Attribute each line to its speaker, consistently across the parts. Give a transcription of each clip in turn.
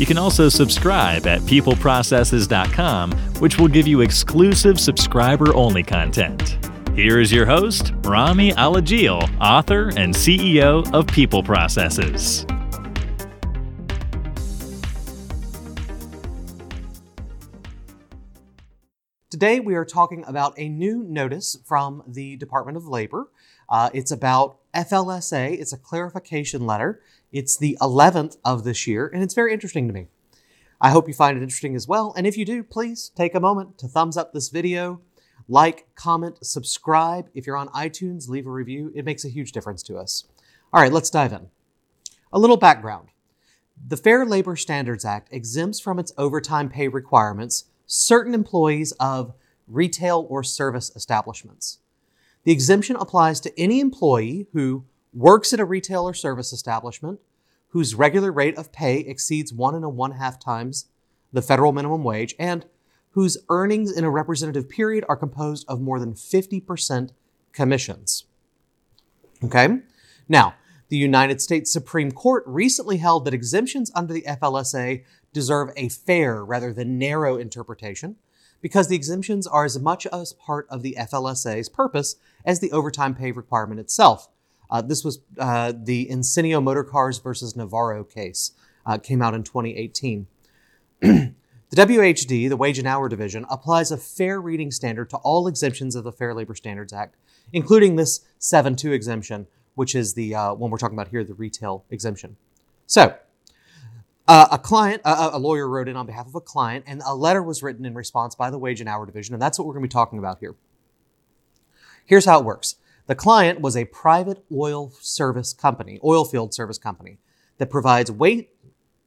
Speaker 1: You can also subscribe at peopleprocesses.com, which will give you exclusive subscriber only content. Here is your host, Rami Alagil, author and CEO of People Processes.
Speaker 2: Today, we are talking about a new notice from the Department of Labor. Uh, it's about FLSA, it's a clarification letter it's the 11th of this year, and it's very interesting to me. I hope you find it interesting as well. And if you do, please take a moment to thumbs up this video, like, comment, subscribe. If you're on iTunes, leave a review. It makes a huge difference to us. All right, let's dive in. A little background. The Fair Labor Standards Act exempts from its overtime pay requirements certain employees of retail or service establishments. The exemption applies to any employee who works at a retail or service establishment whose regular rate of pay exceeds one and a one half times the federal minimum wage and whose earnings in a representative period are composed of more than 50% commissions. Okay? Now, the United States Supreme Court recently held that exemptions under the FLSA deserve a fair rather than narrow interpretation because the exemptions are as much a part of the FLSA's purpose as the overtime pay requirement itself. Uh, this was uh, the Encino Motorcars versus Navarro case. Uh, came out in 2018. the WHD, the Wage and Hour Division, applies a fair reading standard to all exemptions of the Fair Labor Standards Act, including this 7-2 exemption, which is the uh, one we're talking about here, the retail exemption. So, uh, a client, a lawyer wrote in on behalf of a client, and a letter was written in response by the Wage and Hour Division, and that's what we're going to be talking about here. Here's how it works. The client was a private oil service company, oil field service company, that provides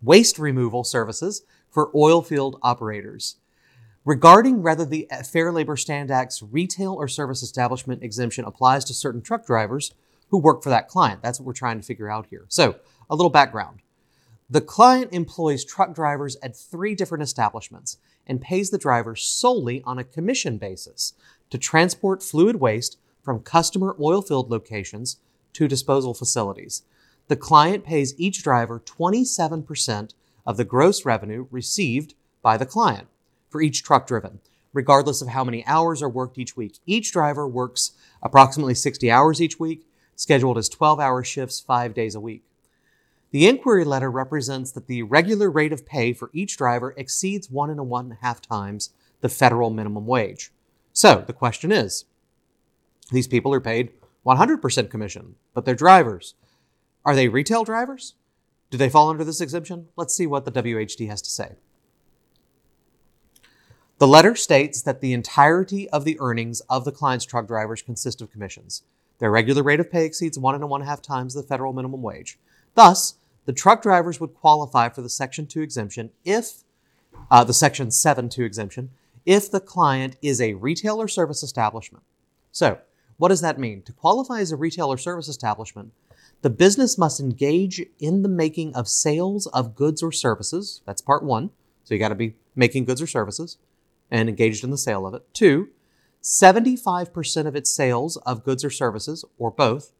Speaker 2: waste removal services for oil field operators. Regarding whether the Fair Labor Stand Act's retail or service establishment exemption applies to certain truck drivers who work for that client, that's what we're trying to figure out here. So, a little background. The client employs truck drivers at three different establishments and pays the drivers solely on a commission basis to transport fluid waste from customer oil field locations to disposal facilities. The client pays each driver 27% of the gross revenue received by the client for each truck driven, regardless of how many hours are worked each week. Each driver works approximately 60 hours each week, scheduled as 12 hour shifts five days a week. The inquiry letter represents that the regular rate of pay for each driver exceeds one and a one half times the federal minimum wage. So the question is these people are paid 100% commission, but they're drivers. Are they retail drivers? Do they fall under this exemption? Let's see what the WHD has to say. The letter states that the entirety of the earnings of the client's truck drivers consist of commissions. Their regular rate of pay exceeds one and one half times the federal minimum wage. Thus, the truck drivers would qualify for the Section 2 exemption if, uh, the Section 7 2 exemption, if the client is a retail or service establishment. So, what does that mean? To qualify as a retail or service establishment, the business must engage in the making of sales of goods or services. That's part one. So you got to be making goods or services and engaged in the sale of it. Two, 75% of its sales of goods or services, or both,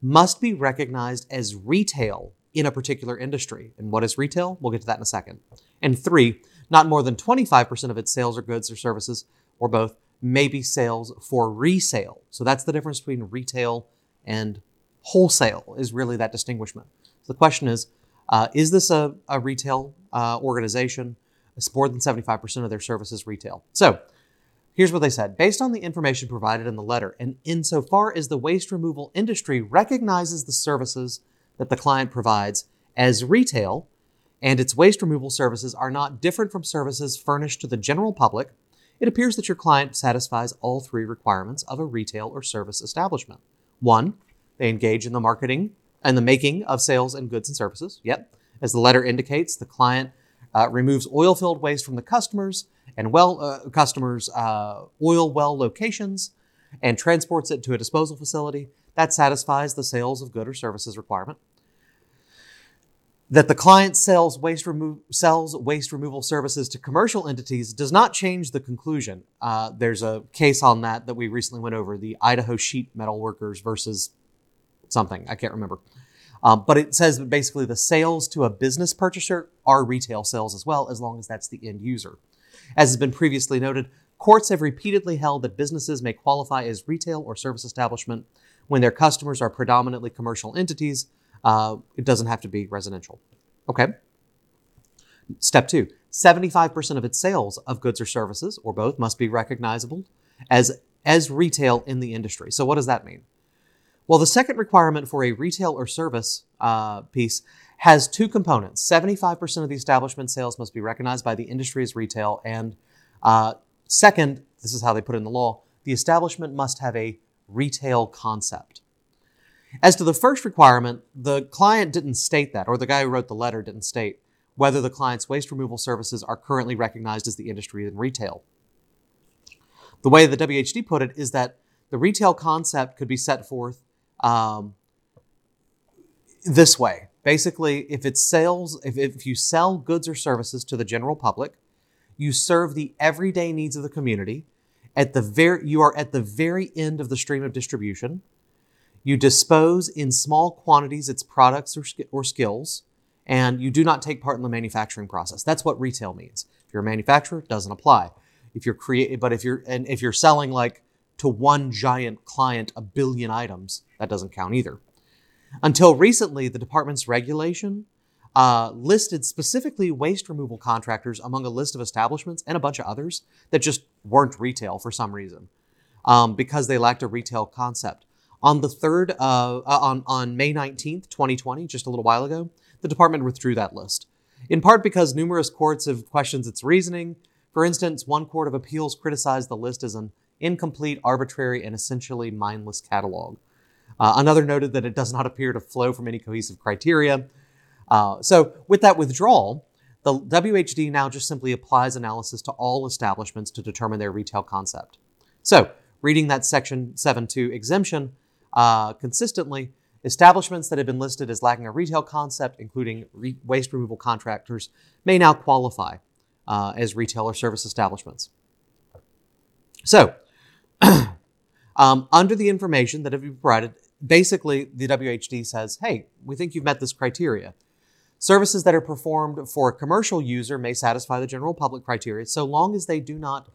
Speaker 2: must be recognized as retail in a particular industry. And what is retail? We'll get to that in a second. And three, not more than 25% of its sales or goods or services, or both, may be sales for resale. So that's the difference between retail and wholesale is really that distinguishment. So the question is, uh, is this a, a retail uh, organization? It's more than 75% of their services retail. So here's what they said. Based on the information provided in the letter, and insofar as the waste removal industry recognizes the services that the client provides as retail, and its waste removal services are not different from services furnished to the general public, it appears that your client satisfies all three requirements of a retail or service establishment. One, they engage in the marketing and the making of sales and goods and services. Yep. As the letter indicates, the client uh, removes oil filled waste from the customers and well uh, customers' uh, oil well locations and transports it to a disposal facility. That satisfies the sales of good or services requirement. That the client sells waste, remo- sells waste removal services to commercial entities does not change the conclusion. Uh, there's a case on that that we recently went over the Idaho Sheet Metal Workers versus something. I can't remember. Um, but it says that basically the sales to a business purchaser are retail sales as well, as long as that's the end user. As has been previously noted, courts have repeatedly held that businesses may qualify as retail or service establishment when their customers are predominantly commercial entities. Uh, it doesn't have to be residential. Okay. Step two 75% of its sales of goods or services, or both, must be recognizable as, as retail in the industry. So, what does that mean? Well, the second requirement for a retail or service uh, piece has two components. 75% of the establishment sales must be recognized by the industry as retail. And uh, second, this is how they put it in the law, the establishment must have a retail concept. As to the first requirement, the client didn't state that, or the guy who wrote the letter didn't state whether the client's waste removal services are currently recognized as the industry in retail. The way the WHD put it is that the retail concept could be set forth um, this way. Basically, if it's sales, if, if you sell goods or services to the general public, you serve the everyday needs of the community. At the very, you are at the very end of the stream of distribution. You dispose in small quantities its products or, or skills, and you do not take part in the manufacturing process. That's what retail means. If you're a manufacturer, it doesn't apply. If you're create, but if you're and if you're selling like to one giant client a billion items, that doesn't count either. Until recently, the department's regulation uh, listed specifically waste removal contractors among a list of establishments and a bunch of others that just weren't retail for some reason um, because they lacked a retail concept. On the third, uh, uh, on on May nineteenth, twenty twenty, just a little while ago, the department withdrew that list, in part because numerous courts have questioned its reasoning. For instance, one court of appeals criticized the list as an incomplete, arbitrary, and essentially mindless catalog. Uh, another noted that it does not appear to flow from any cohesive criteria. Uh, so, with that withdrawal, the WHD now just simply applies analysis to all establishments to determine their retail concept. So, reading that Section 7.2 exemption uh, consistently, establishments that have been listed as lacking a retail concept, including re- waste removal contractors, may now qualify uh, as retail or service establishments. So, um, under the information that have been provided, basically the WHD says, hey, we think you've met this criteria. Services that are performed for a commercial user may satisfy the general public criteria so long as they do not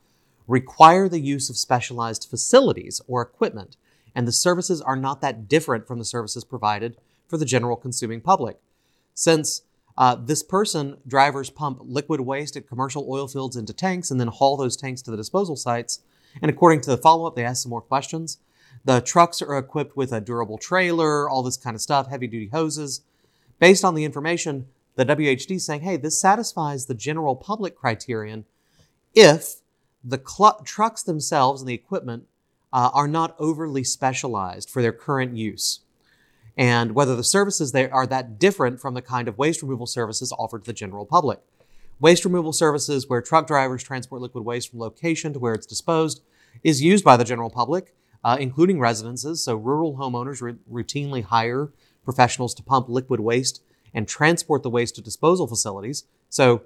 Speaker 2: require the use of specialized facilities or equipment, and the services are not that different from the services provided for the general consuming public. Since uh, this person, drivers pump liquid waste at commercial oil fields into tanks and then haul those tanks to the disposal sites, and according to the follow up, they ask some more questions. The trucks are equipped with a durable trailer, all this kind of stuff, heavy duty hoses. Based on the information, the WHD is saying, hey, this satisfies the general public criterion if the cl- trucks themselves and the equipment uh, are not overly specialized for their current use, and whether the services there are that different from the kind of waste removal services offered to the general public. Waste removal services, where truck drivers transport liquid waste from location to where it's disposed, is used by the general public uh, including residences. So, rural homeowners routinely hire professionals to pump liquid waste and transport the waste to disposal facilities. So,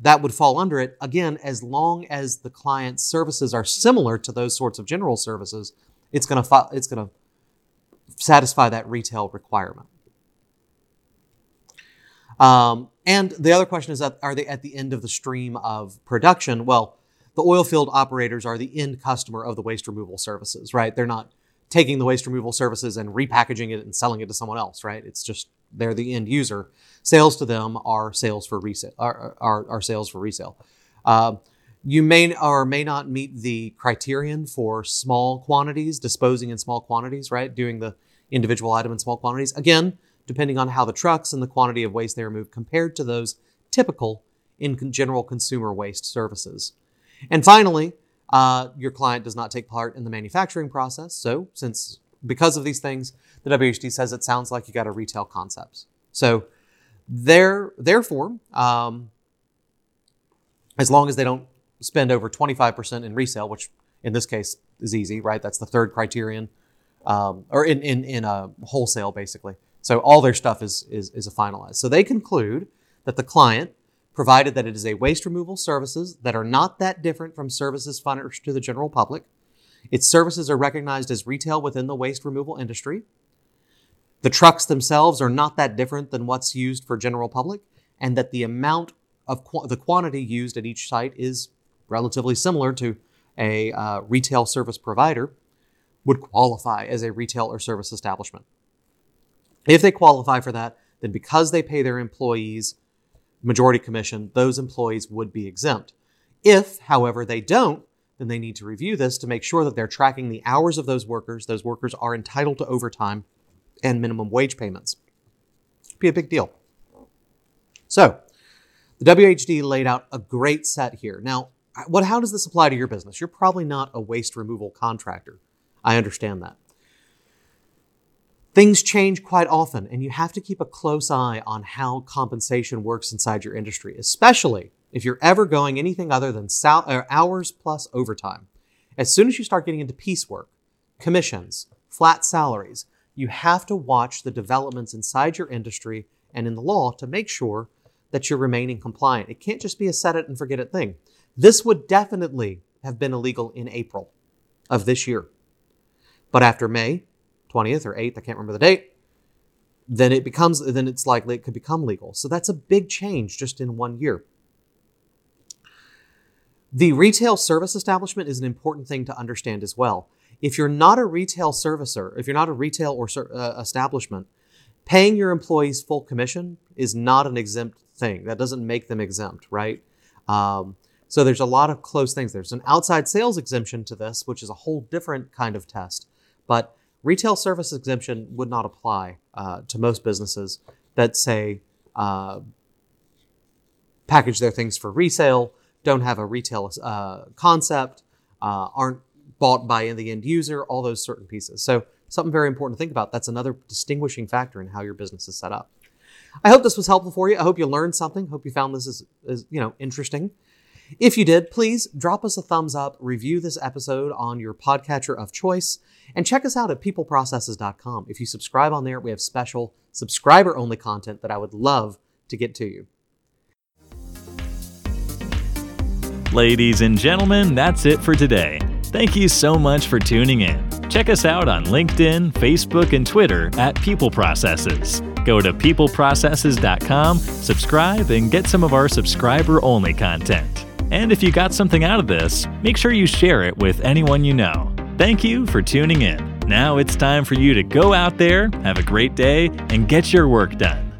Speaker 2: that would fall under it again as long as the client's services are similar to those sorts of general services it's going to fi- it's going to satisfy that retail requirement um, and the other question is that are they at the end of the stream of production well the oil field operators are the end customer of the waste removal services, right? They're not taking the waste removal services and repackaging it and selling it to someone else, right? It's just they're the end user. Sales to them are sales for resale. Are, are, are sales for resale. Uh, you may or may not meet the criterion for small quantities, disposing in small quantities, right? Doing the individual item in small quantities. Again, depending on how the trucks and the quantity of waste they remove compared to those typical in general consumer waste services. And finally, uh, your client does not take part in the manufacturing process. So, since because of these things, the WHD says it sounds like you got a retail concepts. So, there, therefore, um, as long as they don't spend over 25% in resale, which in this case is easy, right? That's the third criterion, um, or in, in, in a wholesale, basically. So all their stuff is, is, is a finalized. So they conclude that the client, provided that it is a waste removal services that are not that different from services furnished to the general public, its services are recognized as retail within the waste removal industry. The trucks themselves are not that different than what's used for general public, and that the amount of qu- the quantity used at each site is relatively similar to a uh, retail service provider, would qualify as a retail or service establishment. If they qualify for that, then because they pay their employees majority commission, those employees would be exempt. If, however, they don't, then they need to review this to make sure that they're tracking the hours of those workers. Those workers are entitled to overtime and minimum wage payments. Be a big deal. So, the WHD laid out a great set here. Now, what how does this apply to your business? You're probably not a waste removal contractor. I understand that. Things change quite often, and you have to keep a close eye on how compensation works inside your industry, especially if you're ever going anything other than sal- uh, hours plus overtime. As soon as you start getting into piecework, commissions, flat salaries, you have to watch the developments inside your industry and in the law to make sure that you're remaining compliant. It can't just be a set it and forget it thing. This would definitely have been illegal in April of this year. But after May 20th or 8th, I can't remember the date, then it becomes then it's likely it could become legal. So that's a big change just in one year. The retail service establishment is an important thing to understand as well. If you're not a retail servicer, if you're not a retail or uh, establishment, paying your employees full commission is not an exempt thing. That doesn't make them exempt, right? Um, so there's a lot of close things. There's an outside sales exemption to this, which is a whole different kind of test. But retail service exemption would not apply uh, to most businesses that say uh, package their things for resale don't have a retail uh, concept, uh, aren't bought by the end user, all those certain pieces. So something very important to think about. That's another distinguishing factor in how your business is set up. I hope this was helpful for you. I hope you learned something. Hope you found this is, as you know interesting. If you did, please drop us a thumbs up, review this episode on your podcatcher of choice, and check us out at peopleprocesses.com. If you subscribe on there, we have special subscriber only content that I would love to get to you.
Speaker 1: Ladies and gentlemen, that's it for today. Thank you so much for tuning in. Check us out on LinkedIn, Facebook, and Twitter at People Processes. Go to peopleprocesses.com, subscribe, and get some of our subscriber only content. And if you got something out of this, make sure you share it with anyone you know. Thank you for tuning in. Now it's time for you to go out there, have a great day, and get your work done.